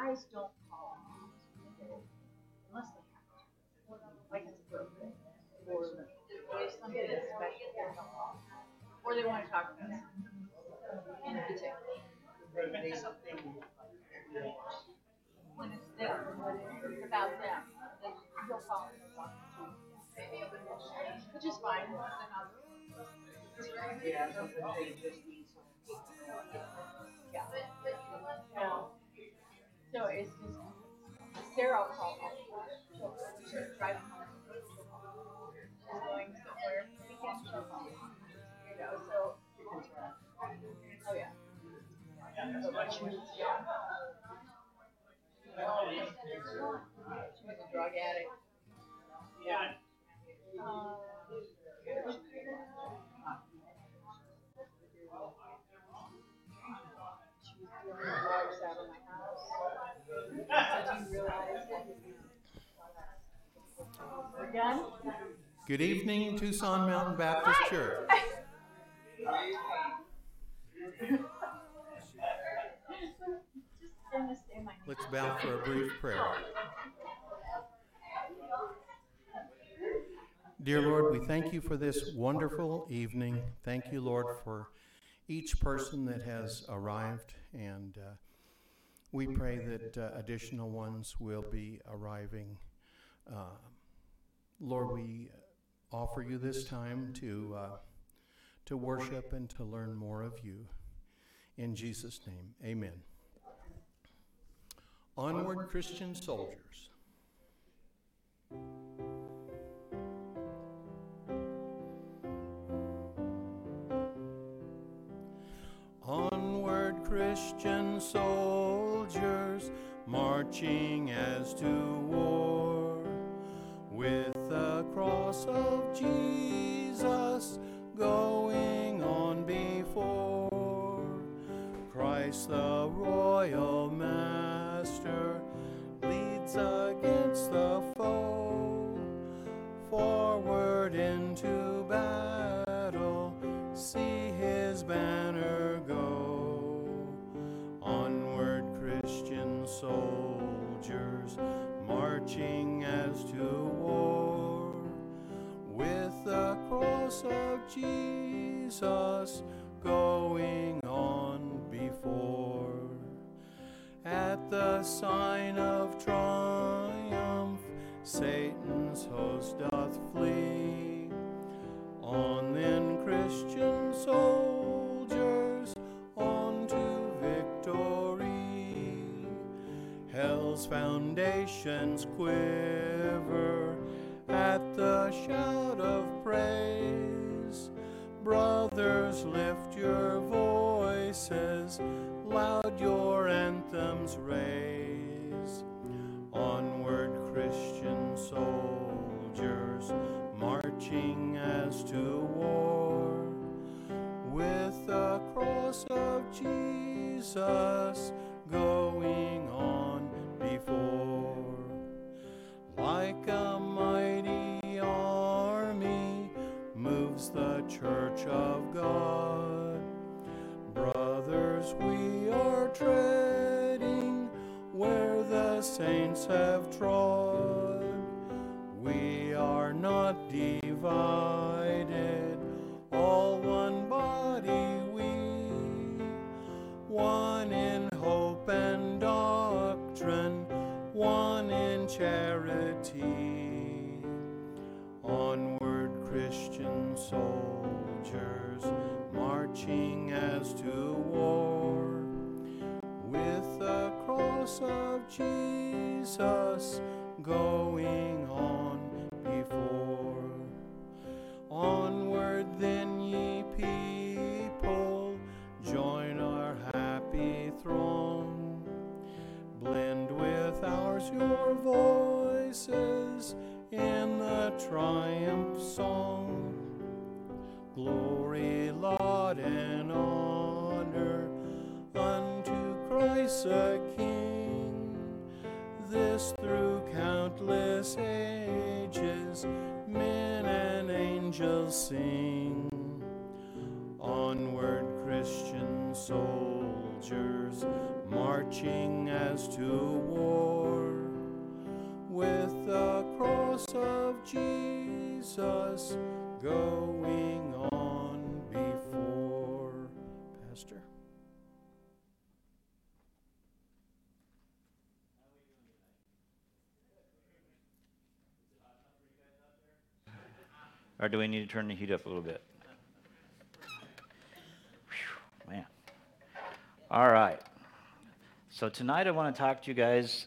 guys don't call unless they have to. Like it's birthday or there's something special they. Or they want to talk about something in particular. They, something. When it's them, when it's about them, then they'll call you. Which is fine. Yeah, something they just So it's just, home. She'll, she's driving home. She's going somewhere, weekend, she'll call. You know, so, oh yeah. She was. A drug addict. Yeah. Uh, We're done? Good evening, Tucson Mountain Baptist Church. Just gonna say my name. Let's bow for a brief prayer. Dear Lord, we thank you for this wonderful evening. Thank you, Lord, for each person that has arrived, and uh, we pray that uh, additional ones will be arriving. Uh, Lord, we offer you this time to uh, to worship and to learn more of you. In Jesus' name, Amen. Onward, Christian soldiers. Onward, Christian soldiers, marching as to war, with cross of Jesus going on before. Christ the royal master leads against the foe. Forward into battle, see his banner go. Onward, Christian soldiers, marching as to the cross of Jesus going on before. At the sign of triumph, Satan's host doth flee. On then, Christian soldiers, on to victory. Hell's foundations quiver at the shout of praise. Brothers, lift your voices, loud your anthems raise. Onward, Christian soldiers, marching as to war. With the cross of Jesus going on before. Like a church of God. Brothers, we are treading where the saints have trod. We are not divided, all one body we, one in hope and doctrine, one in charity. Onward, Christian soldiers, marching as to war. With the cross of Jesus going on before. Onward, then, ye people, join our happy throng. Blend with ours your voices in the triumph song. Glory, laud, and honor unto Christ the King. This through countless ages, men and angels sing. Onward, Christian soldiers, marching as to war with the cross of Jesus going on Or do we need to turn the heat up a little bit? Whew, man. All right. So tonight I want to talk to you guys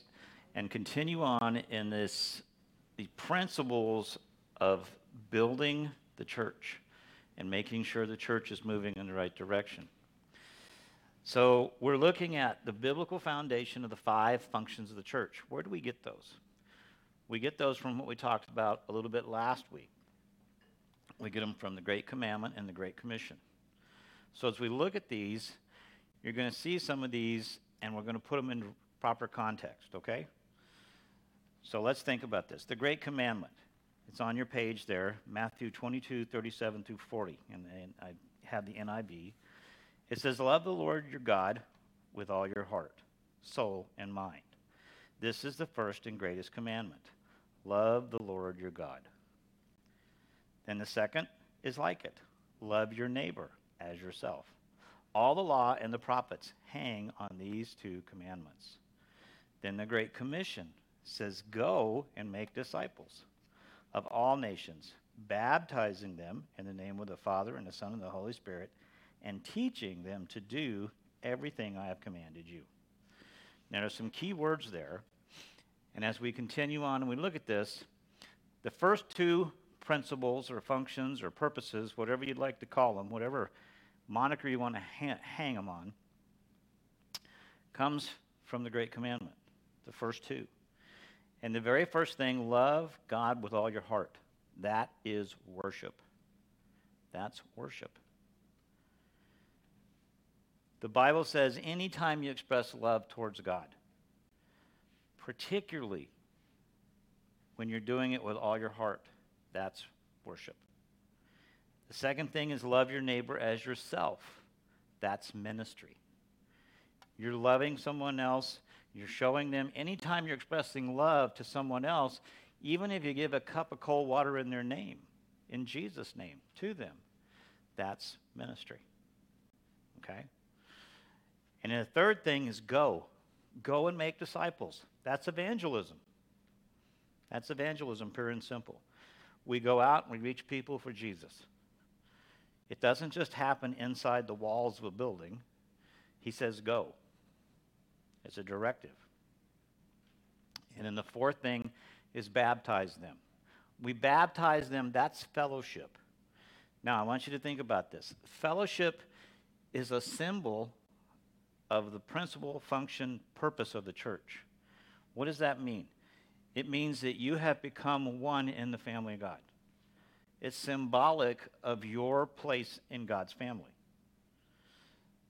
and continue on in this the principles of building the church and making sure the church is moving in the right direction. So we're looking at the biblical foundation of the five functions of the church. Where do we get those? We get those from what we talked about a little bit last week. We get them from the Great Commandment and the Great Commission. So as we look at these, you're going to see some of these and we're going to put them in proper context, okay? So let's think about this. The Great Commandment. It's on your page there, Matthew 22, 37 through 40. And, and I have the NIV. It says, Love the Lord your God with all your heart, soul, and mind. This is the first and greatest commandment. Love the Lord your God. Then the second is like it love your neighbor as yourself. All the law and the prophets hang on these two commandments. Then the Great Commission says, Go and make disciples of all nations, baptizing them in the name of the Father and the Son and the Holy Spirit, and teaching them to do everything I have commanded you. Now, there's some key words there. And as we continue on and we look at this, the first two principles or functions or purposes, whatever you'd like to call them, whatever moniker you want to ha- hang them on, comes from the Great Commandment, the first two. And the very first thing, love God with all your heart. That is worship. That's worship. The Bible says anytime you express love towards God, particularly when you're doing it with all your heart, that's worship. The second thing is love your neighbor as yourself. That's ministry. You're loving someone else, you're showing them, anytime you're expressing love to someone else, even if you give a cup of cold water in their name, in Jesus' name, to them, that's ministry. Okay? And the third thing is go. Go and make disciples. That's evangelism. That's evangelism, pure and simple. We go out and we reach people for Jesus. It doesn't just happen inside the walls of a building. He says, go. It's a directive. And then the fourth thing is baptize them. We baptize them, that's fellowship. Now, I want you to think about this. Fellowship is a symbol of the principal function, purpose of the church. What does that mean? It means that you have become one in the family of God. It's symbolic of your place in God's family.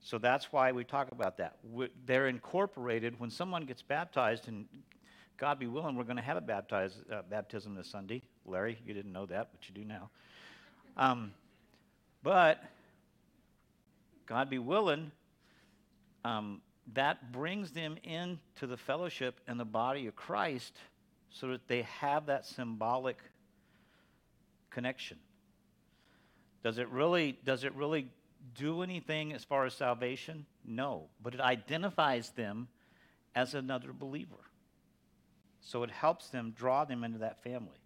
So that's why we talk about that. They're incorporated when someone gets baptized, and God be willing, we're going to have a uh, baptism this Sunday. Larry, you didn't know that, but you do now. Um, but God be willing, um, that brings them into the fellowship and the body of Christ so that they have that symbolic connection. Does it really, does it really do anything as far as salvation? No. But it identifies them as another believer. So it helps them draw them into that family.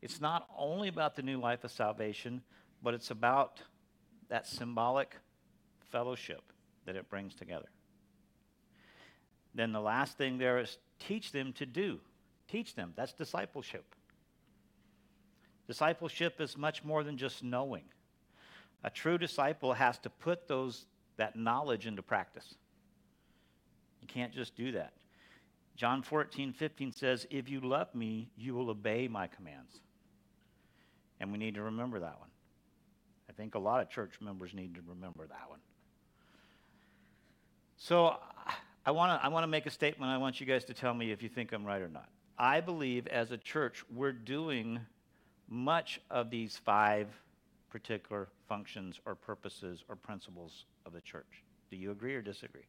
It's not only about the new life of salvation, but it's about that symbolic fellowship that it brings together. Then the last thing there is teach them to do. Teach them. That's discipleship. Discipleship is much more than just knowing. A true disciple has to put those, that knowledge into practice. You can't just do that. John 14, 15 says, If you love me, you will obey my commands. And we need to remember that one. I think a lot of church members need to remember that one. So I want to I want to make a statement. I want you guys to tell me if you think I'm right or not. I believe as a church, we're doing much of these five particular functions or purposes or principles of the church. Do you agree or disagree?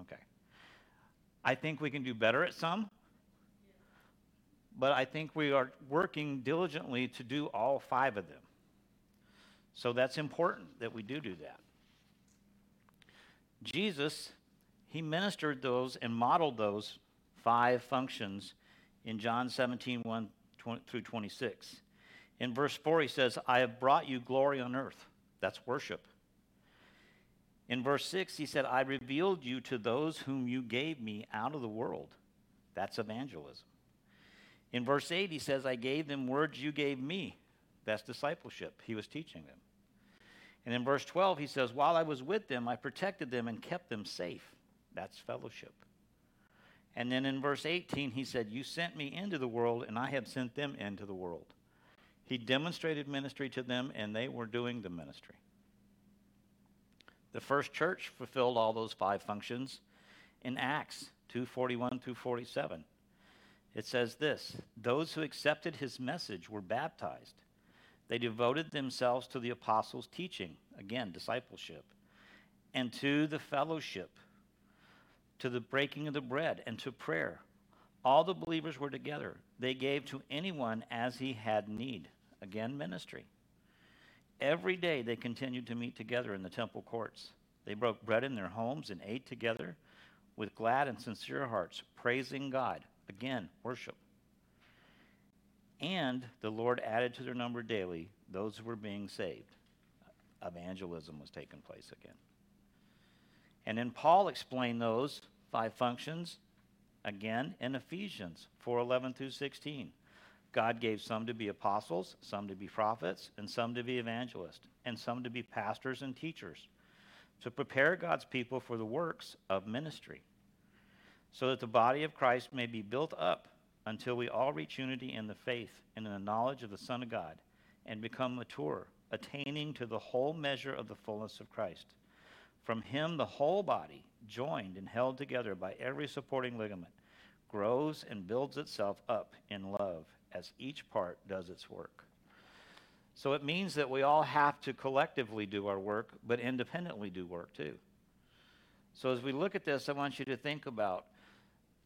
Okay. I think we can do better at some, but I think we are working diligently to do all five of them. So that's important that we do do that. Jesus, he ministered those and modeled those five functions in John 17, 1 through 26. In verse 4, he says, I have brought you glory on earth. That's worship. In verse 6, he said, I revealed you to those whom you gave me out of the world. That's evangelism. In verse 8, he says, I gave them words you gave me. That's discipleship. He was teaching them. And in verse 12, he says, While I was with them, I protected them and kept them safe. That's fellowship. And then in verse 18, he said, You sent me into the world, and I have sent them into the world. He demonstrated ministry to them, and they were doing the ministry. The first church fulfilled all those five functions in Acts 2:41 through 47. It says this, those who accepted his message were baptized. They devoted themselves to the apostles' teaching, again, discipleship, and to the fellowship, to the breaking of the bread, and to prayer. All the believers were together. They gave to anyone as he had need. Again, ministry. Every day they continued to meet together in the temple courts. They broke bread in their homes and ate together with glad and sincere hearts, praising God. Again, worship. And the Lord added to their number daily those who were being saved. Evangelism was taking place again. And then Paul explained those five functions again in Ephesians 4:11 through 16. God gave some to be apostles, some to be prophets, and some to be evangelists, and some to be pastors and teachers, to prepare God's people for the works of ministry, so that the body of Christ may be built up until we all reach unity in the faith and in the knowledge of the Son of God, and become mature, attaining to the whole measure of the fullness of Christ. From him, the whole body, joined and held together by every supporting ligament, grows and builds itself up in love as each part does its work. So it means that we all have to collectively do our work, but independently do work too. So as we look at this, I want you to think about,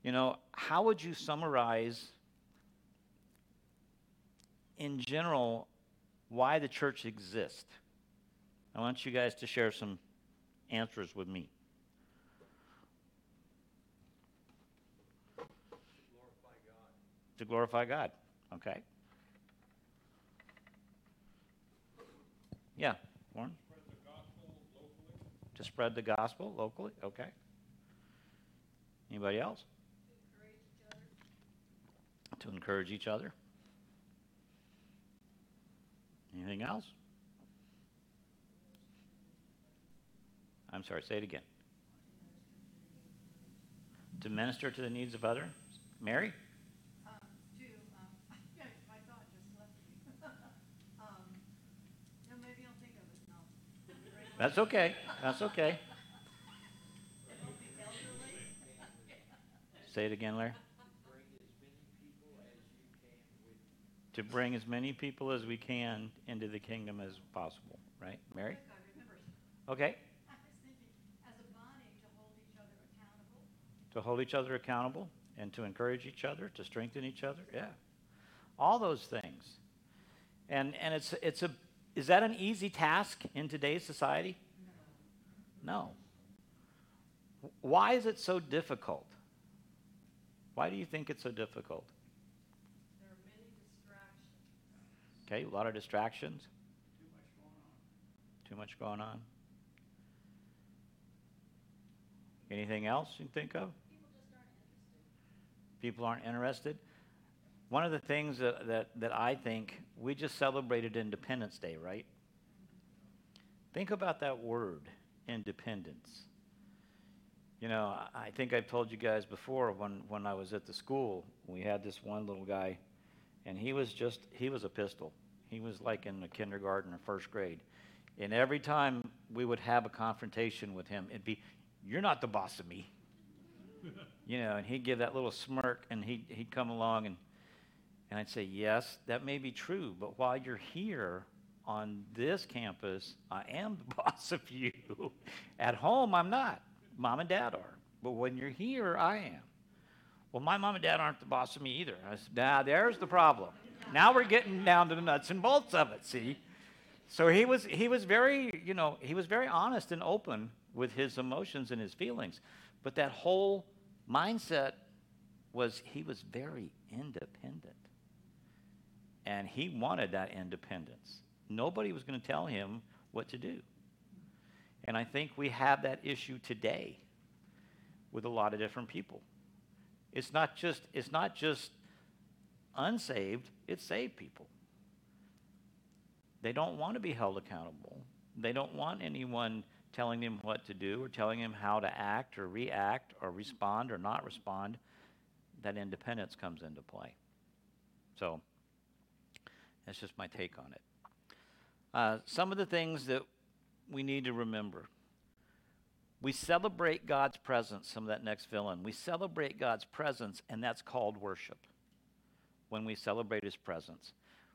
you know, how would you summarize in general why the church exists? I want you guys to share some answers with me. To glorify God. Okay. Yeah, Warren? To spread the gospel locally? Okay. Anybody else? To encourage each other. Anything else? I'm sorry, say it again. To minister to the needs of others? Mary? Um, um, That's um, okay. That's okay. Say it again, Larry. To bring as many people as we can into the kingdom as possible, right? Mary? Okay. To hold each other accountable and to encourage each other, to strengthen each other. Yeah. All those things. And and it's it's a is that an easy task in today's society? No. Why is it so difficult? Why do you think it's so difficult? There are many distractions. Okay, a lot of distractions. Too much going on. Too much going on. Anything else you think of? People aren't interested. One of the things that, that, that I think, we just celebrated Independence Day, right? Think about that word, independence. You know, I think I've told you guys before when, when I was at the school, we had this one little guy, and he was just, he was a pistol. He was like in the kindergarten or first grade. And every time we would have a confrontation with him, it'd be, You're not the boss of me. you know, and he'd give that little smirk, and he'd, he'd come along and and I'd say, Yes, that may be true, but while you're here on this campus, I am the boss of you. At home, I'm not. Mom and dad are. But when you're here, I am. Well, my mom and dad aren't the boss of me either. I said, Now, there's the problem. Now we're getting down to the nuts and bolts of it, see? So he was, he was very, you know, he was very honest and open with his emotions and his feelings. But that whole mindset was he was very independent. And he wanted that independence. Nobody was going to tell him what to do. And I think we have that issue today with a lot of different people. It's not just, it's not just unsaved, it's saved people. They don't want to be held accountable. They don't want anyone telling them what to do or telling them how to act or react or respond or not respond. That independence comes into play. So that's just my take on it. Uh, some of the things that we need to remember. We celebrate God's presence, some of that next fill in. We celebrate God's presence, and that's called worship when we celebrate his presence.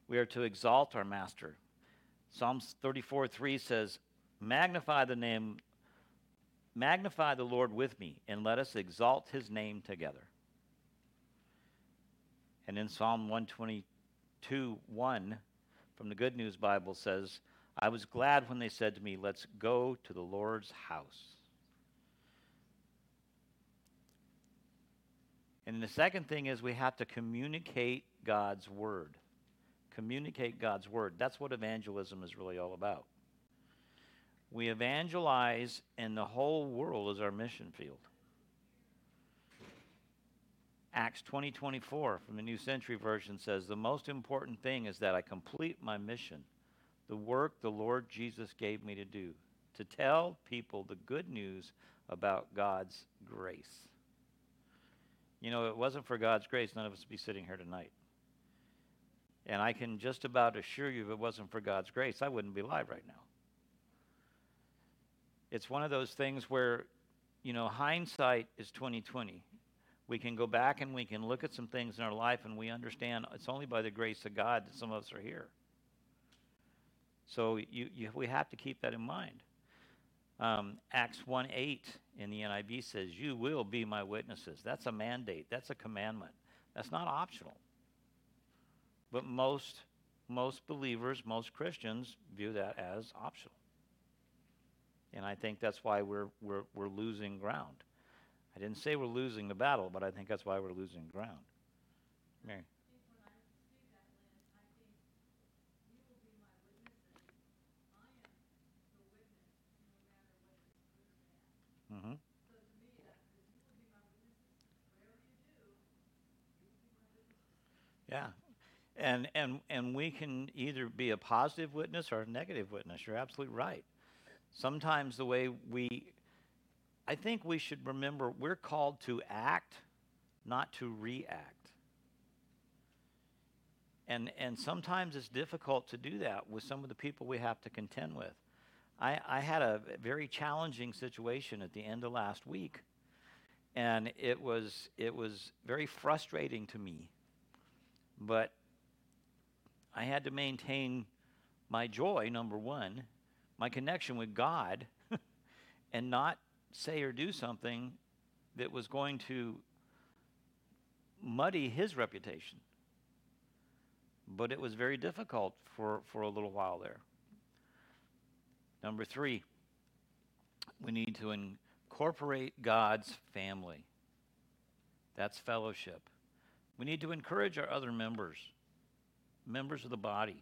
We are to exalt our master. Psalms 34 3 says, Magnify the name, magnify the Lord with me, and let us exalt his name together. And in Psalm 122 1 from the Good News Bible says, I was glad when they said to me, Let's go to the Lord's house. And the second thing is we have to communicate God's word. Communicate God's word. That's what evangelism is really all about. We evangelize, and the whole world is our mission field. Acts 20 24 from the New Century Version says, The most important thing is that I complete my mission, the work the Lord Jesus gave me to do, to tell people the good news about God's grace. You know, it wasn't for God's grace, none of us would be sitting here tonight. And I can just about assure you, if it wasn't for God's grace, I wouldn't be alive right now. It's one of those things where, you know, hindsight is 2020. We can go back and we can look at some things in our life and we understand it's only by the grace of God that some of us are here. So you, you, we have to keep that in mind. Um, Acts 1 8 in the NIV says, You will be my witnesses. That's a mandate, that's a commandment. That's not optional. But most, most believers, most Christians view that as optional. And I think that's why we're, we're, we're losing ground. I didn't say we're losing the battle, but I think that's why we're losing ground. Mary. Mm-hmm. Yeah. And, and, and we can either be a positive witness or a negative witness. You're absolutely right. Sometimes the way we, I think we should remember we're called to act, not to react. And, and sometimes it's difficult to do that with some of the people we have to contend with. I, I had a very challenging situation at the end of last week, and it was, it was very frustrating to me. But I had to maintain my joy, number one, my connection with God, and not say or do something that was going to muddy his reputation. But it was very difficult for, for a little while there. Number three, we need to incorporate God's family. That's fellowship. We need to encourage our other members, members of the body.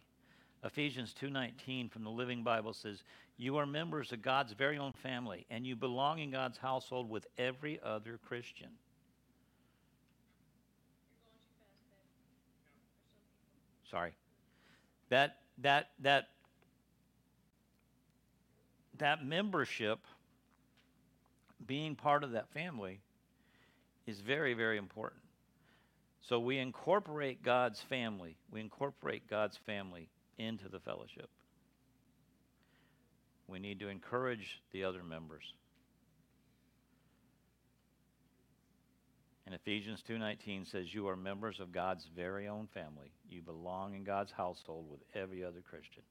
Ephesians 2:19 from the Living Bible says, "You are members of God's very own family, and you belong in God's household with every other Christian." Sorry. That that that that membership, being part of that family, is very, very important. So we incorporate God's family. We incorporate God's family into the fellowship. We need to encourage the other members. And Ephesians 2:19 says you are members of God's very own family. You belong in God's household with every other Christian.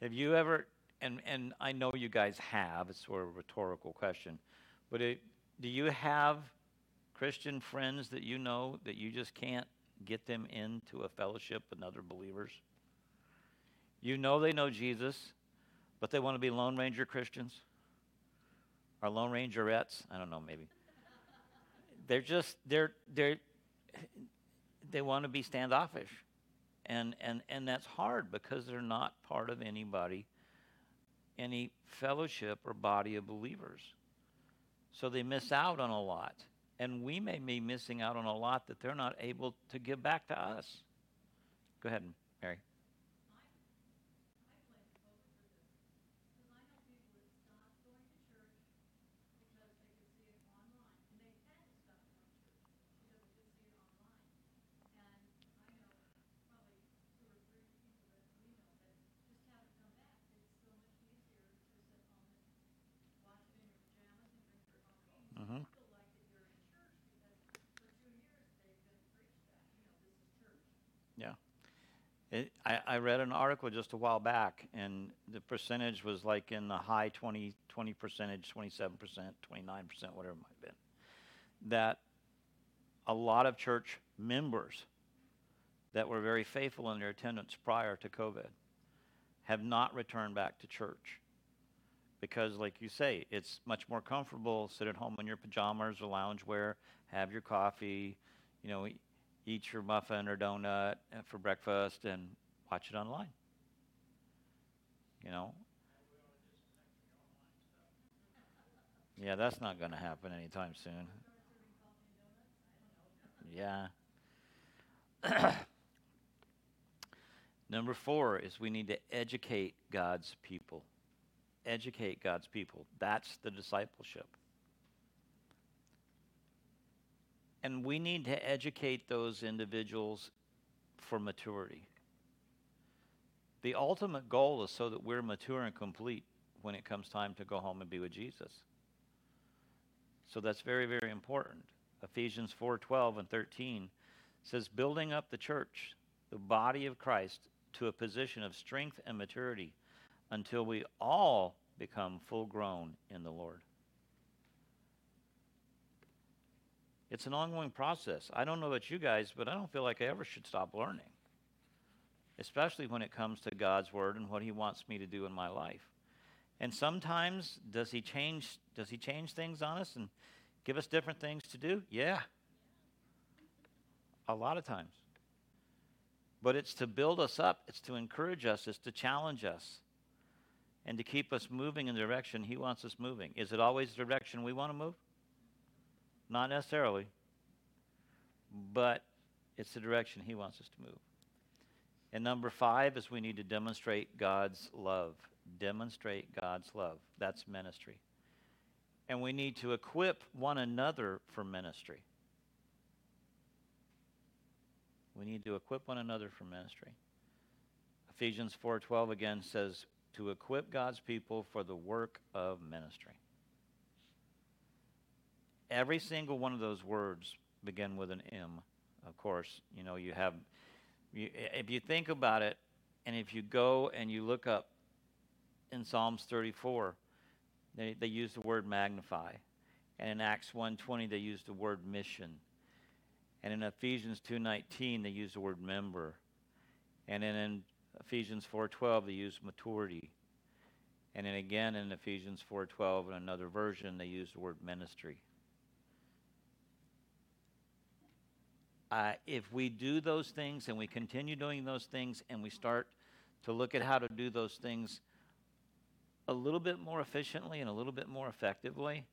Have you ever, and, and I know you guys have, it's sort of a rhetorical question, But it, do you have Christian friends that you know that you just can't get them into a fellowship with other believers? You know they know Jesus, but they want to be Lone Ranger Christians? Or Lone Rangerettes? I don't know, maybe. they're just, they're, they're, they want to be standoffish. And, and, and that's hard because they're not part of anybody, any fellowship or body of believers. So they miss out on a lot. And we may be missing out on a lot that they're not able to give back to us. Go ahead, Mary. Mm-hmm. Yeah. It, I, I read an article just a while back, and the percentage was like in the high 20, 20 percentage, 27%, 29%, whatever it might have been. That a lot of church members that were very faithful in their attendance prior to COVID have not returned back to church because like you say it's much more comfortable sit at home in your pajamas or loungewear have your coffee you know eat your muffin or donut uh, for breakfast and watch it online. You know? Yeah that's not going to happen anytime soon. Yeah. Number four is we need to educate god's people. Educate God's people. That's the discipleship. And we need to educate those individuals for maturity. The ultimate goal is so that we're mature and complete when it comes time to go home and be with Jesus. So that's very, very important. Ephesians 4 12 and 13 says, building up the church, the body of Christ, to a position of strength and maturity until we all become full grown in the Lord. It's an ongoing process. I don't know about you guys, but I don't feel like I ever should stop learning, especially when it comes to God's word and what He wants me to do in my life. And sometimes, does He change? Does He change things on us and give us different things to do? Yeah, a lot of times. But it's to build us up. It's to encourage us. It's to challenge us and to keep us moving in the direction He wants us moving. Is it always the direction we want to move? Not necessarily, but it's the direction He wants us to move. And number five is we need to demonstrate God's love. Demonstrate God's love. That's ministry. And we need to equip one another for ministry. We need to equip one another for ministry. Ephesians 4:12 again says to equip God's people for the work of ministry. Every single one of those words begin with an M. Of course, you know, you have, you, if you think about it, and if you go and you look up in Psalms 34, they, they use the word magnify. And in Acts 1.20, they use the word mission. And in Ephesians 2.19, they use the word member. And in, in Ephesians 4:12 they use maturity. And then again in Ephesians 4:12 in another version they use the word ministry. Uh, if we do those things and we continue doing those things and we start to look at how to do those things a little bit more efficiently and a little bit more effectively,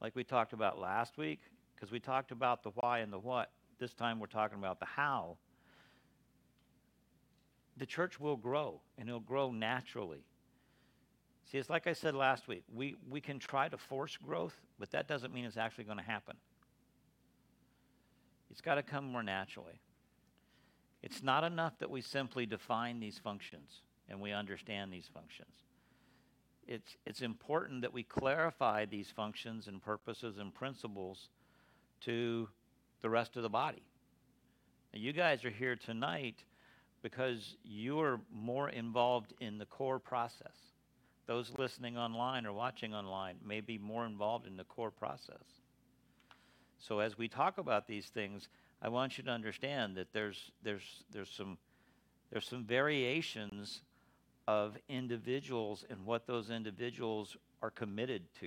like we talked about last week, because we talked about the why and the what. This time we're talking about the how the church will grow and it'll grow naturally. See, it's like I said last week. We, we can try to force growth, but that doesn't mean it's actually going to happen. It's got to come more naturally. It's not enough that we simply define these functions and we understand these functions. It's, it's important that we clarify these functions and purposes and principles to the rest of the body. Now, you guys are here tonight because you are more involved in the core process, those listening online or watching online may be more involved in the core process. So as we talk about these things, I want you to understand that there's there's there's some there's some variations of individuals and what those individuals are committed to.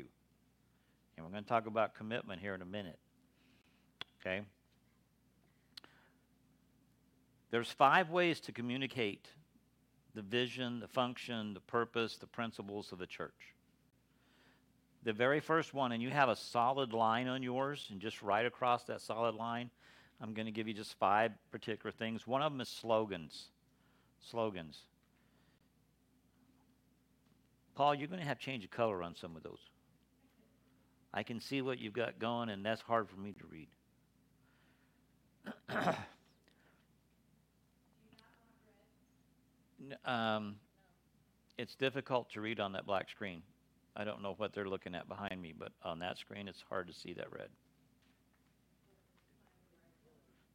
And we're going to talk about commitment here in a minute. Okay? There's five ways to communicate the vision, the function, the purpose, the principles of the church. The very first one, and you have a solid line on yours, and just right across that solid line, I'm going to give you just five particular things. One of them is slogans. Slogans. Paul, you're going to have change of color on some of those. I can see what you've got going, and that's hard for me to read. Um, it's difficult to read on that black screen. I don't know what they're looking at behind me, but on that screen, it's hard to see that red.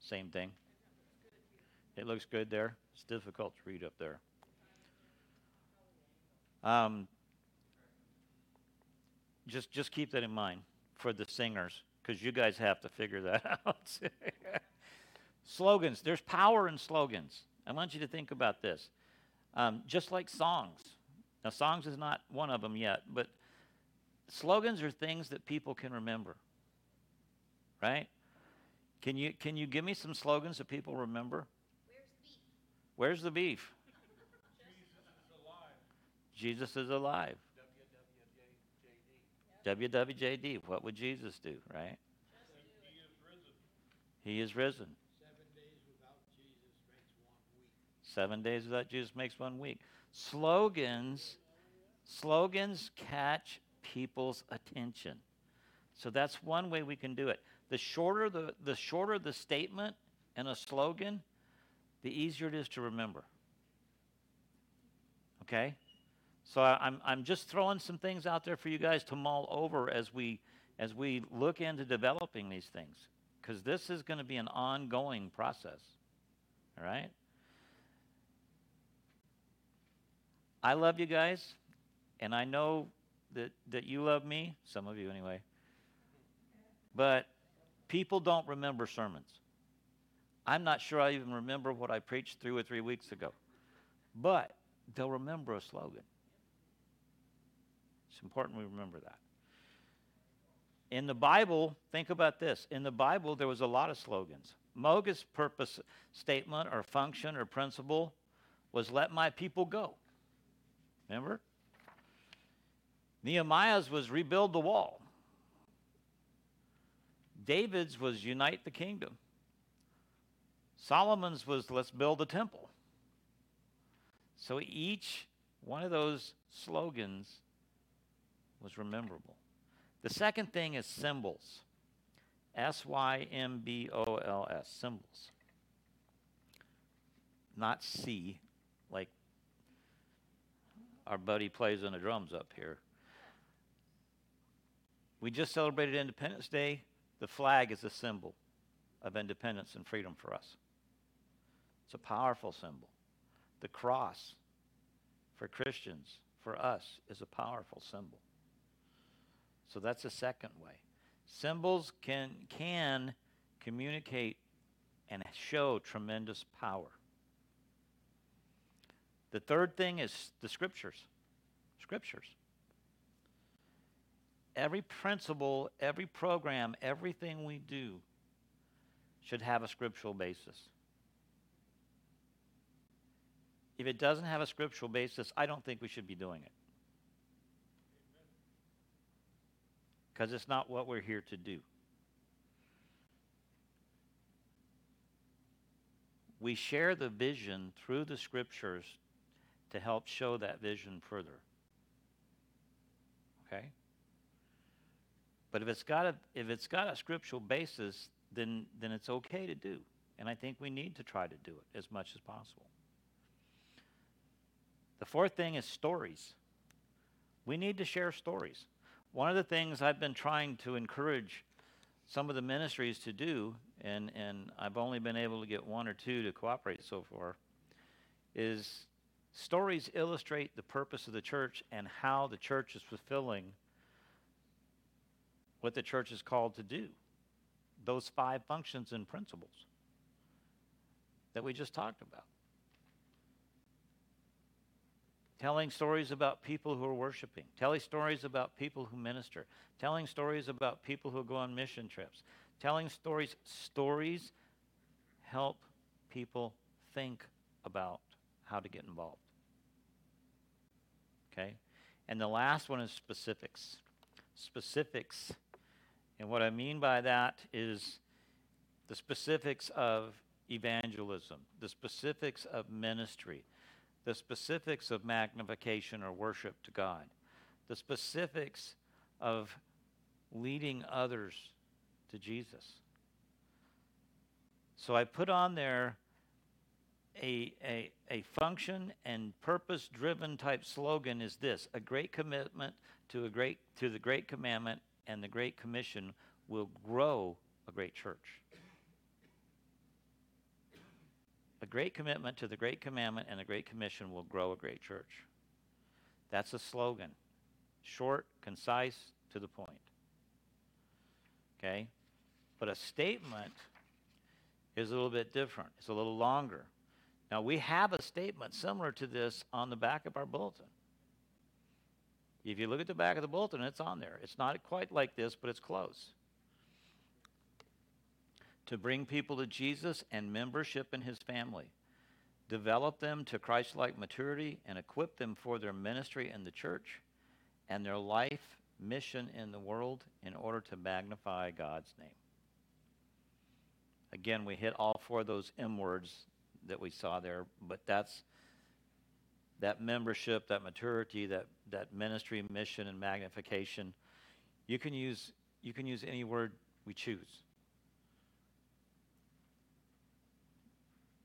Same thing. It looks good there. It's difficult to read up there. Um, just just keep that in mind for the singers, because you guys have to figure that out. slogans. There's power in slogans. I want you to think about this. Um, just like songs. Now, songs is not one of them yet, but slogans are things that people can remember. Right? Can you can you give me some slogans that people remember? Where's the beef? Where's the beef? Jesus is alive. WWJD. What would Jesus do, right? He is risen. Seven days without Jesus makes one week. Slogans, slogans catch people's attention. So that's one way we can do it. The shorter the, the shorter the statement and a slogan, the easier it is to remember. Okay? So I'm, I'm just throwing some things out there for you guys to mull over as we as we look into developing these things because this is going to be an ongoing process. All right? I love you guys, and I know that, that you love me, some of you anyway. But people don't remember sermons. I'm not sure I even remember what I preached three or three weeks ago. But they'll remember a slogan. It's important we remember that. In the Bible, think about this. In the Bible, there was a lot of slogans. Moses' purpose statement or function or principle was let my people go. Remember? Nehemiah's was rebuild the wall. David's was unite the kingdom. Solomon's was let's build a temple. So each one of those slogans was rememberable. The second thing is symbols. S Y M B O L S, symbols. Not C, like our buddy plays on the drums up here. We just celebrated Independence Day. The flag is a symbol of independence and freedom for us. It's a powerful symbol. The cross for Christians, for us, is a powerful symbol. So that's the second way. Symbols can, can communicate and show tremendous power. The third thing is the scriptures. Scriptures. Every principle, every program, everything we do should have a scriptural basis. If it doesn't have a scriptural basis, I don't think we should be doing it. Because it's not what we're here to do. We share the vision through the scriptures to help show that vision further. Okay? But if it's got a if it's got a scriptural basis, then then it's okay to do. And I think we need to try to do it as much as possible. The fourth thing is stories. We need to share stories. One of the things I've been trying to encourage some of the ministries to do, and, and I've only been able to get one or two to cooperate so far, is Stories illustrate the purpose of the church and how the church is fulfilling what the church is called to do. Those five functions and principles that we just talked about. Telling stories about people who are worshiping, telling stories about people who minister, telling stories about people who go on mission trips, telling stories. Stories help people think about how to get involved. Okay? And the last one is specifics. Specifics. And what I mean by that is the specifics of evangelism, the specifics of ministry, the specifics of magnification or worship to God, the specifics of leading others to Jesus. So I put on there a, a, a function and purpose driven type slogan is this a great commitment to a great to the great commandment and the great commission will grow a great church. A great commitment to the great commandment and the great commission will grow a great church. That's a slogan. Short concise to the point. Okay? But a statement is a little bit different. It's a little longer now, we have a statement similar to this on the back of our bulletin. If you look at the back of the bulletin, it's on there. It's not quite like this, but it's close. To bring people to Jesus and membership in his family, develop them to Christ like maturity, and equip them for their ministry in the church and their life mission in the world in order to magnify God's name. Again, we hit all four of those M words that we saw there, but that's that membership, that maturity, that, that ministry, mission, and magnification. You can use you can use any word we choose.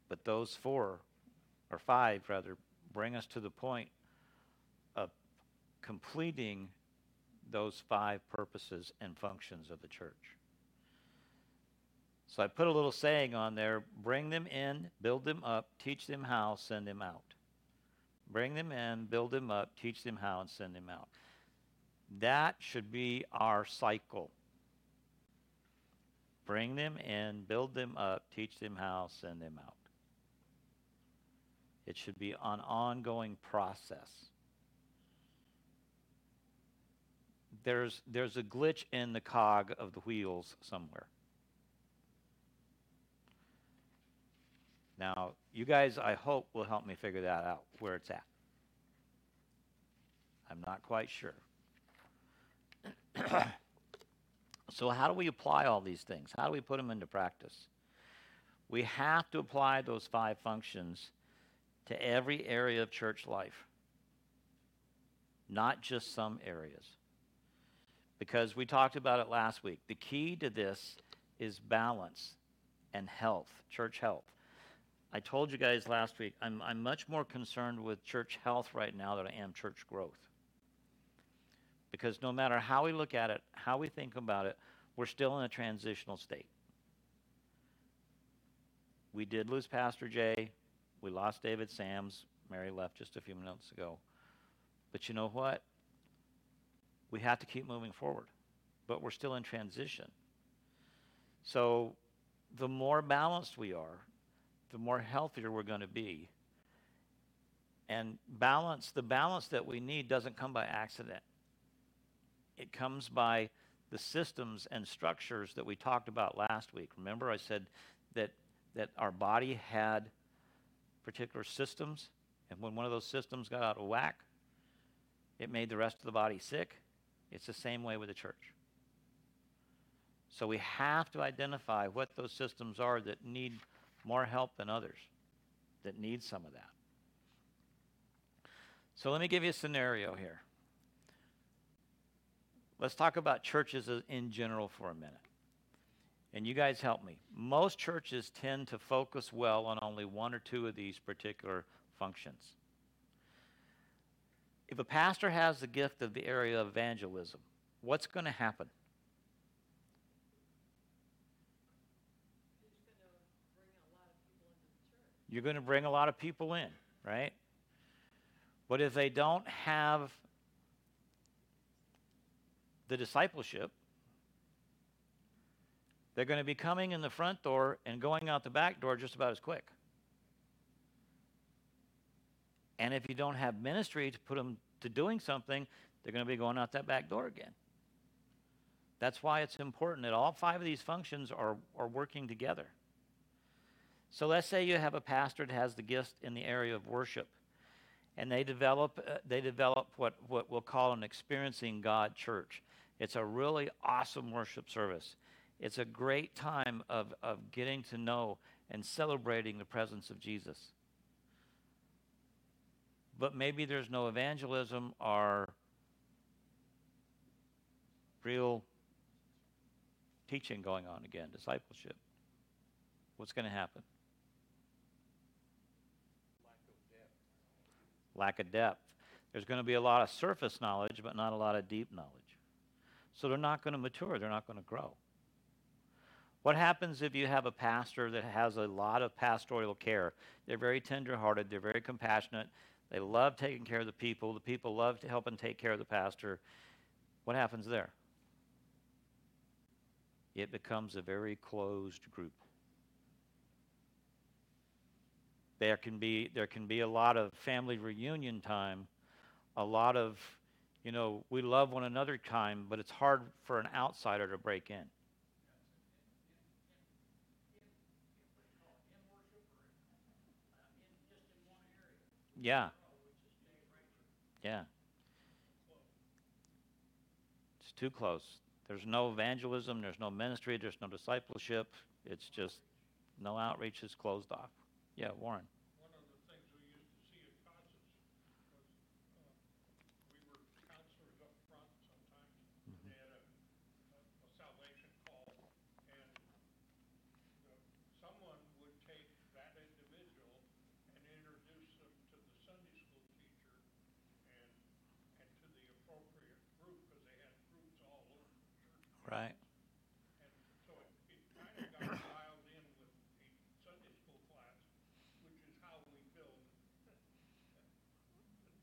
But those four, or five rather, bring us to the point of completing those five purposes and functions of the church. So I put a little saying on there bring them in, build them up, teach them how, send them out. Bring them in, build them up, teach them how, and send them out. That should be our cycle. Bring them in, build them up, teach them how, send them out. It should be an ongoing process. There's, there's a glitch in the cog of the wheels somewhere. Now, you guys, I hope, will help me figure that out, where it's at. I'm not quite sure. so, how do we apply all these things? How do we put them into practice? We have to apply those five functions to every area of church life, not just some areas. Because we talked about it last week. The key to this is balance and health, church health. I told you guys last week, I'm, I'm much more concerned with church health right now than I am church growth. Because no matter how we look at it, how we think about it, we're still in a transitional state. We did lose Pastor Jay. We lost David Sams. Mary left just a few minutes ago. But you know what? We have to keep moving forward. But we're still in transition. So the more balanced we are, the more healthier we're going to be. And balance, the balance that we need doesn't come by accident. It comes by the systems and structures that we talked about last week. Remember, I said that, that our body had particular systems, and when one of those systems got out of whack, it made the rest of the body sick. It's the same way with the church. So we have to identify what those systems are that need more help than others that need some of that. So let me give you a scenario here. Let's talk about churches in general for a minute. And you guys help me. Most churches tend to focus well on only one or two of these particular functions. If a pastor has the gift of the area of evangelism, what's going to happen? You're going to bring a lot of people in, right? But if they don't have the discipleship, they're going to be coming in the front door and going out the back door just about as quick. And if you don't have ministry to put them to doing something, they're going to be going out that back door again. That's why it's important that all five of these functions are, are working together. So let's say you have a pastor that has the gift in the area of worship, and they develop, uh, they develop what, what we'll call an experiencing God church. It's a really awesome worship service. It's a great time of, of getting to know and celebrating the presence of Jesus. But maybe there's no evangelism or real teaching going on again, discipleship. What's going to happen? Lack of depth. There's going to be a lot of surface knowledge, but not a lot of deep knowledge. So they're not going to mature, they're not going to grow. What happens if you have a pastor that has a lot of pastoral care? They're very tenderhearted, they're very compassionate, they love taking care of the people, the people love to help and take care of the pastor. What happens there? It becomes a very closed group. There can be there can be a lot of family reunion time, a lot of you know, we love one another time, but it's hard for an outsider to break in. Yeah. Yeah. It's too close. There's no evangelism, there's no ministry, there's no discipleship. It's just no outreach is closed off. Yeah, Warren. One of the things we used to see at Constance was, uh, we were counselors up front sometimes, and they had a, a a salvation call, and the, someone would take that individual and introduce them to the Sunday school teacher and, and to the appropriate group, because they had groups all over the church. Right. And so it, it kind of got dialed in with a Sunday school class, which is how we build the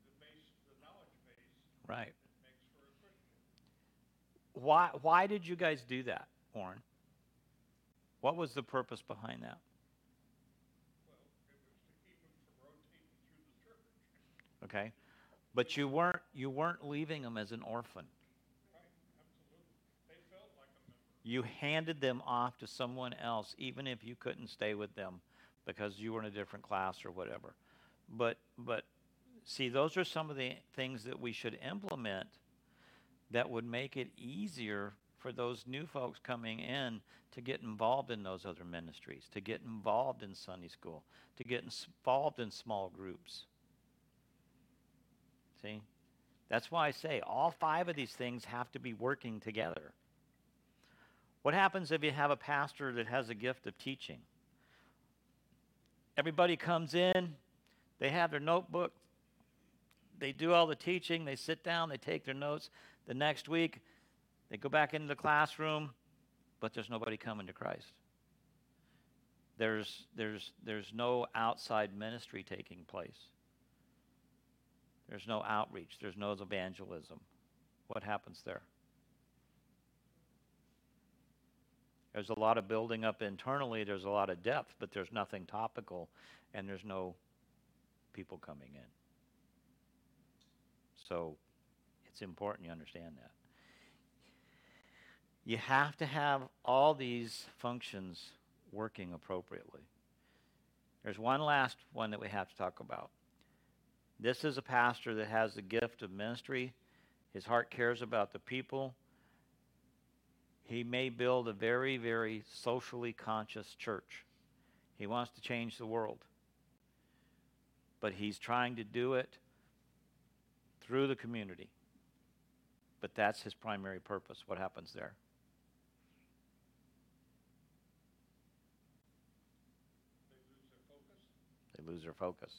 the base, the knowledge base Right. that makes for a Christian. Why why did you guys do that, Warren? What was the purpose behind that? Well, it was to keep them from rotating through the church. Okay? But you weren't you weren't leaving them as an orphan. Right, absolutely. They felt like a. You handed them off to someone else even if you couldn't stay with them because you were in a different class or whatever. But but see those are some of the things that we should implement that would make it easier for those new folks coming in to get involved in those other ministries, to get involved in Sunday school, to get involved in small groups. See? That's why I say all five of these things have to be working together. What happens if you have a pastor that has a gift of teaching? Everybody comes in, they have their notebook, they do all the teaching, they sit down, they take their notes. The next week, they go back into the classroom, but there's nobody coming to Christ. There's, there's, there's no outside ministry taking place. There's no outreach. There's no evangelism. What happens there? There's a lot of building up internally, there's a lot of depth, but there's nothing topical, and there's no people coming in. So it's important you understand that. You have to have all these functions working appropriately. There's one last one that we have to talk about. This is a pastor that has the gift of ministry. His heart cares about the people. He may build a very, very socially conscious church. He wants to change the world. But he's trying to do it through the community. But that's his primary purpose. What happens there? They lose their focus.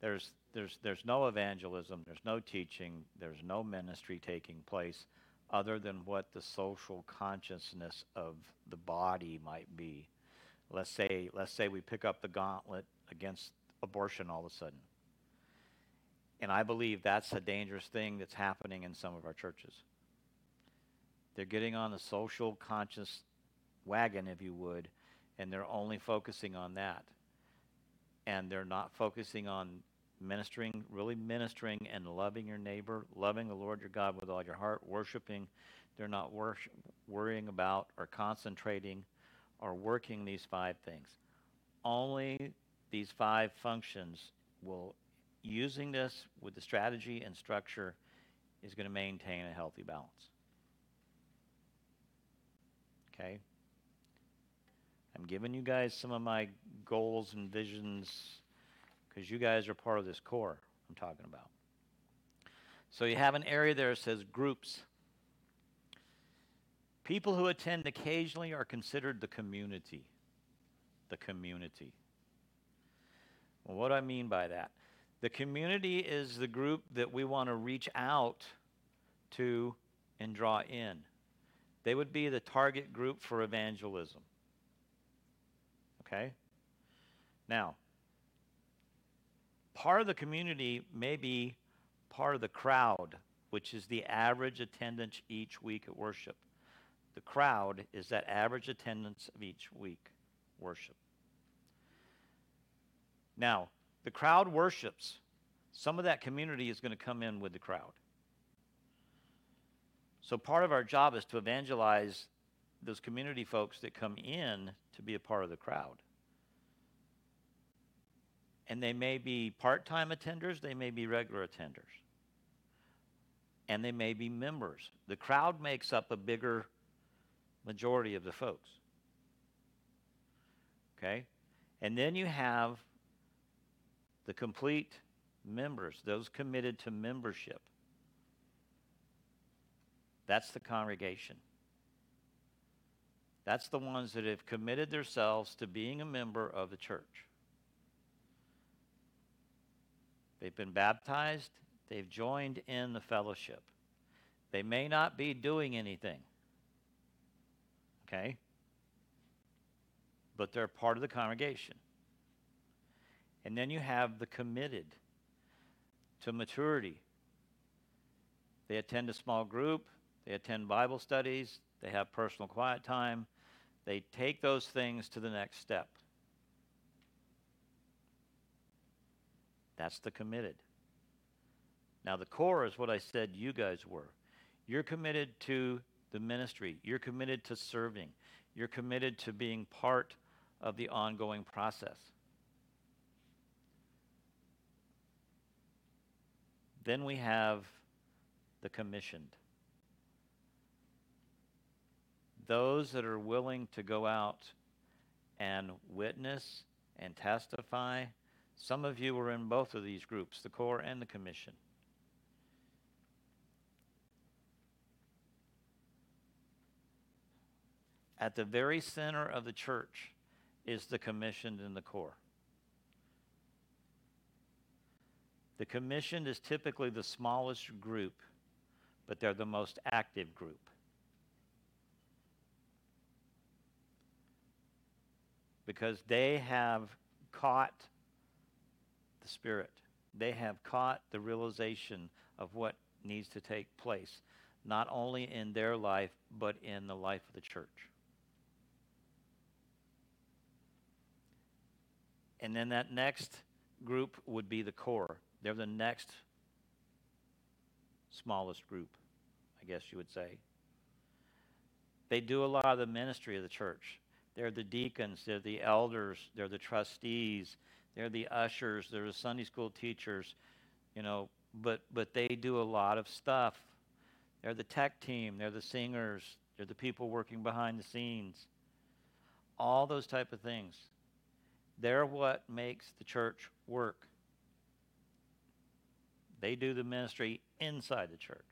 There's, there's, there's no evangelism, there's no teaching, there's no ministry taking place other than what the social consciousness of the body might be. Let's say, let's say we pick up the gauntlet against abortion all of a sudden. And I believe that's a dangerous thing that's happening in some of our churches. They're getting on the social conscious wagon, if you would, and they're only focusing on that. And they're not focusing on ministering, really ministering and loving your neighbor, loving the Lord your God with all your heart, worshiping. They're not worship, worrying about or concentrating or working these five things. Only these five functions will, using this with the strategy and structure, is going to maintain a healthy balance. Okay? I'm giving you guys some of my goals and visions because you guys are part of this core I'm talking about. So you have an area there that says groups. People who attend occasionally are considered the community. The community. Well, what do I mean by that? The community is the group that we want to reach out to and draw in. They would be the target group for evangelism. Okay? Now, part of the community may be part of the crowd, which is the average attendance each week at worship. The crowd is that average attendance of each week worship. Now, the crowd worships. Some of that community is going to come in with the crowd. So part of our job is to evangelize those community folks that come in to be a part of the crowd. And they may be part time attenders, they may be regular attenders, and they may be members. The crowd makes up a bigger majority of the folks. Okay? And then you have the complete members, those committed to membership. That's the congregation. That's the ones that have committed themselves to being a member of the church. They've been baptized, they've joined in the fellowship. They may not be doing anything, okay? But they're part of the congregation. And then you have the committed to maturity. They attend a small group, they attend Bible studies, they have personal quiet time, they take those things to the next step. That's the committed. Now, the core is what I said you guys were. You're committed to the ministry, you're committed to serving, you're committed to being part of the ongoing process. Then we have the commissioned. Those that are willing to go out and witness and testify. Some of you were in both of these groups, the core and the commission. At the very center of the church is the commissioned and the core. The commissioned is typically the smallest group, but they're the most active group. Because they have caught the Spirit, they have caught the realization of what needs to take place, not only in their life, but in the life of the church. And then that next group would be the core. They're the next smallest group, I guess you would say. They do a lot of the ministry of the church. They're the deacons, they're the elders, they're the trustees, they're the ushers, they're the Sunday school teachers, you know, but but they do a lot of stuff. They're the tech team, they're the singers, they're the people working behind the scenes. All those type of things. They're what makes the church work. They do the ministry inside the church.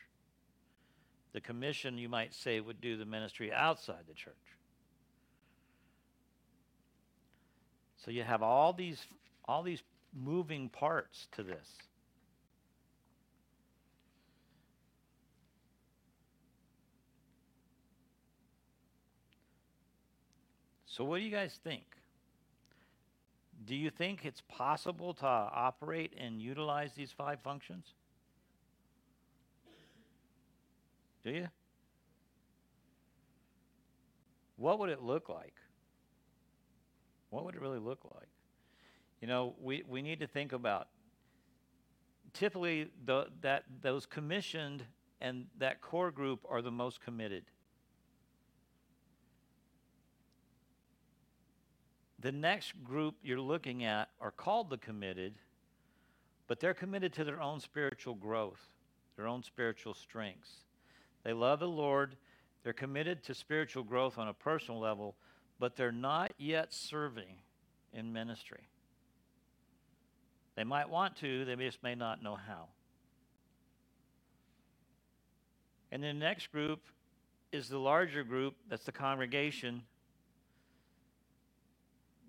The commission, you might say, would do the ministry outside the church. So you have all these all these moving parts to this. So what do you guys think? Do you think it's possible to operate and utilize these five functions? Do you? What would it look like? What would it really look like? You know, we, we need to think about typically the, that those commissioned and that core group are the most committed. The next group you're looking at are called the committed, but they're committed to their own spiritual growth, their own spiritual strengths. They love the Lord, they're committed to spiritual growth on a personal level, but they're not yet serving in ministry. They might want to, they just may not know how. And the next group is the larger group, that's the congregation.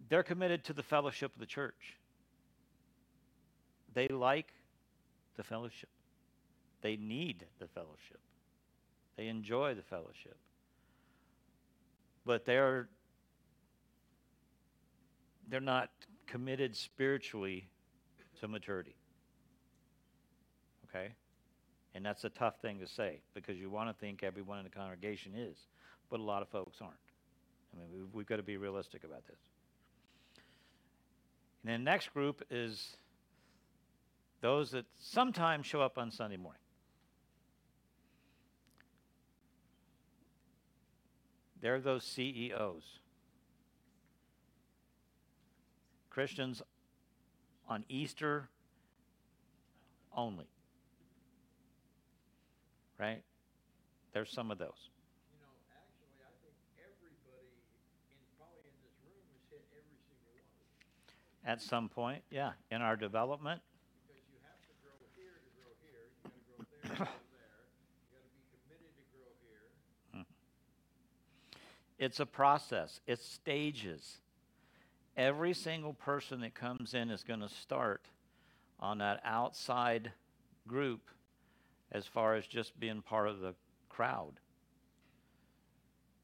They're committed to the fellowship of the church. They like the fellowship. They need the fellowship. They enjoy the fellowship. But they're they're not committed spiritually to maturity. Okay? And that's a tough thing to say because you want to think everyone in the congregation is, but a lot of folks aren't. I mean, we've, we've got to be realistic about this. And the next group is those that sometimes show up on Sunday morning. They're those CEOs. Christians on Easter only. Right? There's some of those. You know, actually, I think everybody in, probably in this room has hit every single one of them. At some point, yeah, in our development, Because you have to grow here to grow here, you gotta grow there to grow there, you gotta be committed to grow here. it's a process, it's stages. Every single person that comes in is going to start on that outside group as far as just being part of the crowd.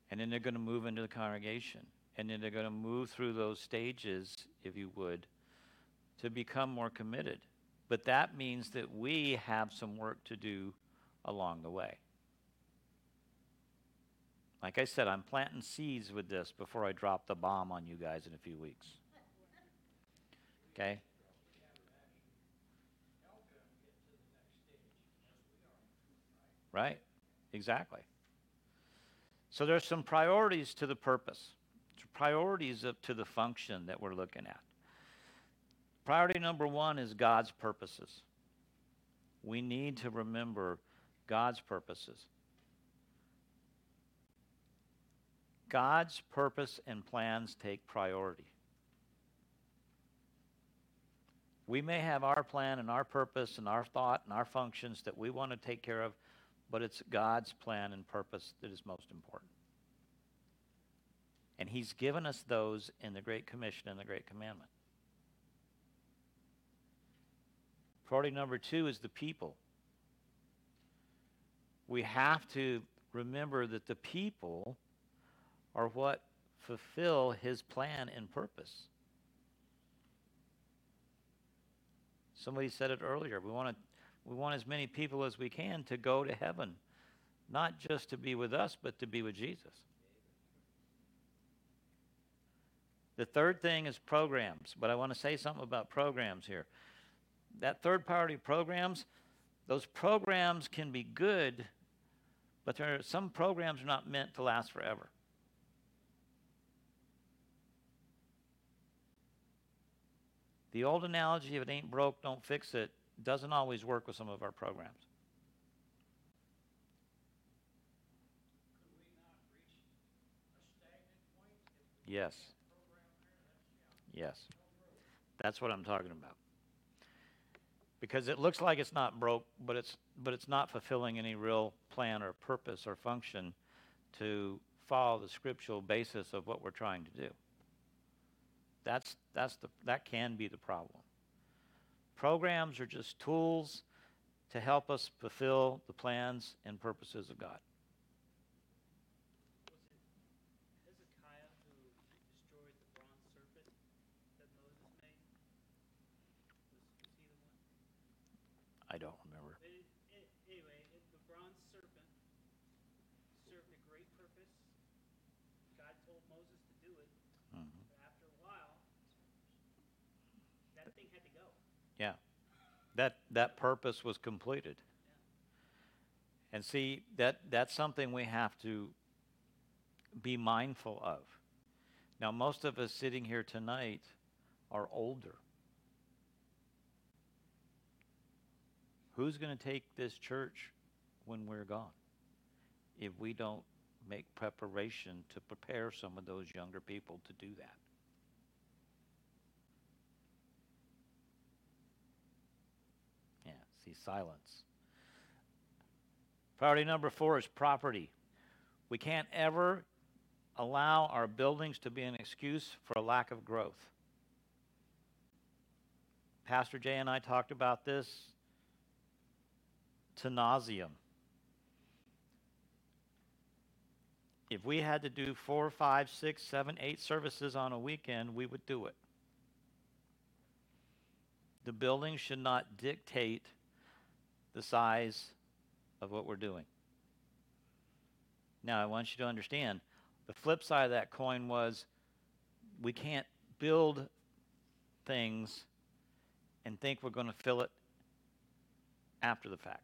And then they're going to move into the congregation. And then they're going to move through those stages, if you would, to become more committed. But that means that we have some work to do along the way. Like I said, I'm planting seeds with this before I drop the bomb on you guys in a few weeks. Okay? Right? Exactly. So there's some priorities to the purpose, priorities of, to the function that we're looking at. Priority number one is God's purposes. We need to remember God's purposes. God's purpose and plans take priority. We may have our plan and our purpose and our thought and our functions that we want to take care of, but it's God's plan and purpose that is most important. And He's given us those in the Great Commission and the Great Commandment. Priority number two is the people. We have to remember that the people are what fulfill his plan and purpose. Somebody said it earlier. We want to we want as many people as we can to go to heaven, not just to be with us, but to be with Jesus. The third thing is programs, but I want to say something about programs here. That third priority programs, those programs can be good, but there are, some programs are not meant to last forever. The old analogy, if it ain't broke, don't fix it, doesn't always work with some of our programs. Yes. Yes. That's what I'm talking about. Because it looks like it's not broke, but it's but it's not fulfilling any real plan or purpose or function to follow the scriptural basis of what we're trying to do. That's, that's the, that can be the problem. Programs are just tools to help us fulfill the plans and purposes of God. Was it Hezekiah who destroyed the bronze serpent that Moses made? It, it, anyway, it, the bronze serpent served a great purpose. God told Moses to do it, Mhm. but after a while, that thing had to go. Yeah. That, that purpose was completed. And see, that, that's something we have to be mindful of. Now, most of us sitting here tonight are older. Who's going to take this church when we're gone if we don't make preparation to prepare some of those younger people to do that? Yeah, see silence. Priority number four is property. We can't ever allow our buildings to be an excuse for a lack of growth. Pastor Jay and I talked about this to nauseum. If we had to do four, five, six, seven, eight services on a weekend, we would do it. The building should not dictate the size of what we're doing. Now, I want you to understand the flip side of that coin was we can't build things and think we're going to fill it after the fact.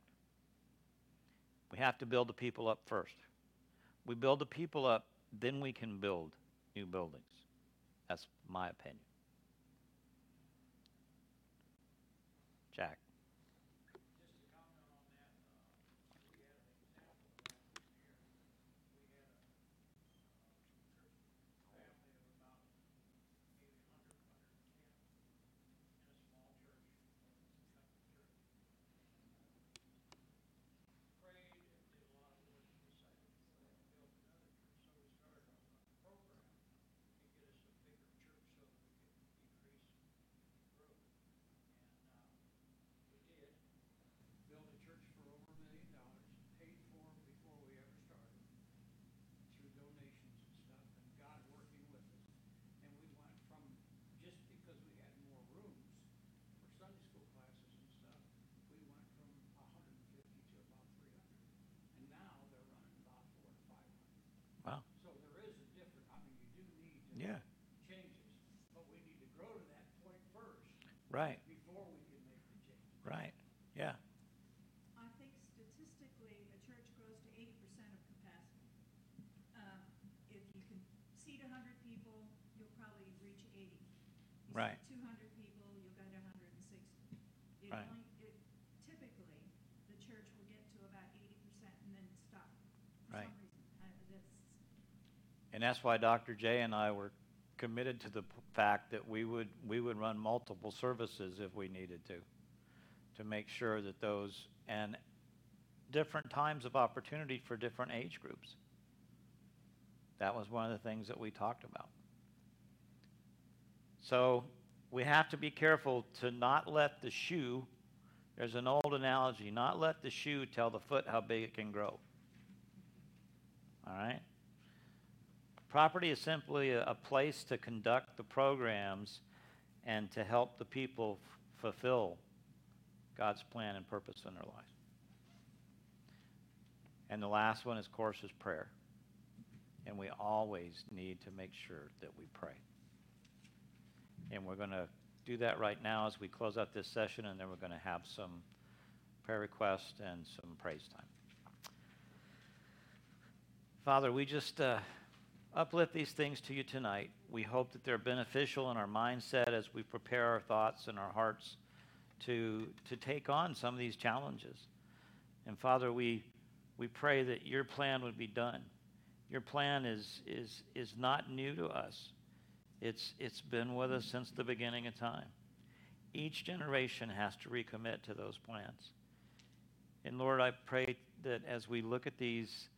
We have to build the people up first. We build the people up, then we can build new buildings. That's my opinion. Jack. Just to comment on that, uh, we had an example of that this year. We had a, uh, church family of about maybe a hundred, hundred and ten in a small church, a country church. Prayed and did a lot of work, decided to build another church, so we started a a program to get us a bigger church so that we could increase growth. And, uh, we did, built a church for over a million dollars, paid for them before we ever started, through donations and stuff, and God working with us. And we went from, just because we had more rooms for Sunday school classes and stuff, we went from a hundred and fifty to about three hundred. And now they're running about four to five hundred. Wow. So there is a different, I mean, you do need to Yeah. make changes, but we need to grow to that point first Right. before we can make the changes. Right. Yeah. I think statistically, a church grows to eighty percent of capacity. Uh, If you can seat a hundred people, you'll probably reach eighty. Right. Two hundred people, you'll get a hundred and sixty. It Right. only, it, typically, the church will get to about eighty percent and then stop. For Right. some reason, Uh, that's, And that's why Dr. Jay and I were committed to the p- fact that we would, we would run multiple services if we needed to, to make sure that those, and different times of opportunity for different age groups. That was one of the things that we talked about. So we have to be careful to not let the shoe, there's an old analogy, not let the shoe tell the foot how big it can grow. All right? Property is simply a, place to conduct the programs and to help the people f- fulfill God's plan and purpose in their lives. And the last one, of course, is prayer. And we always need to make sure that we pray. And we're going to do that right now as we close out this session, and then we're going to have some prayer requests and some praise time. Father, we just uh, uplift these things to you tonight. We hope that they're beneficial in our mindset as we prepare our thoughts and our hearts to, to take on some of these challenges. And Father, we, we pray that your plan would be done. Your plan is, is, is not new to us. It's, it's been with us since the beginning of time. Each generation has to recommit to those plans. And Lord, I pray that as we look at these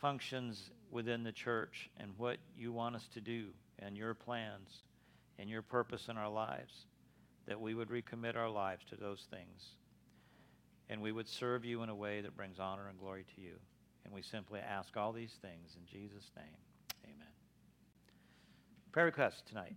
functions within the church and what you want us to do and your plans and your purpose in our lives, that we would recommit our lives to those things. And we would serve you in a way that brings honor and glory to you. And we simply ask all these things in Jesus' name. Amen. Prayer request tonight.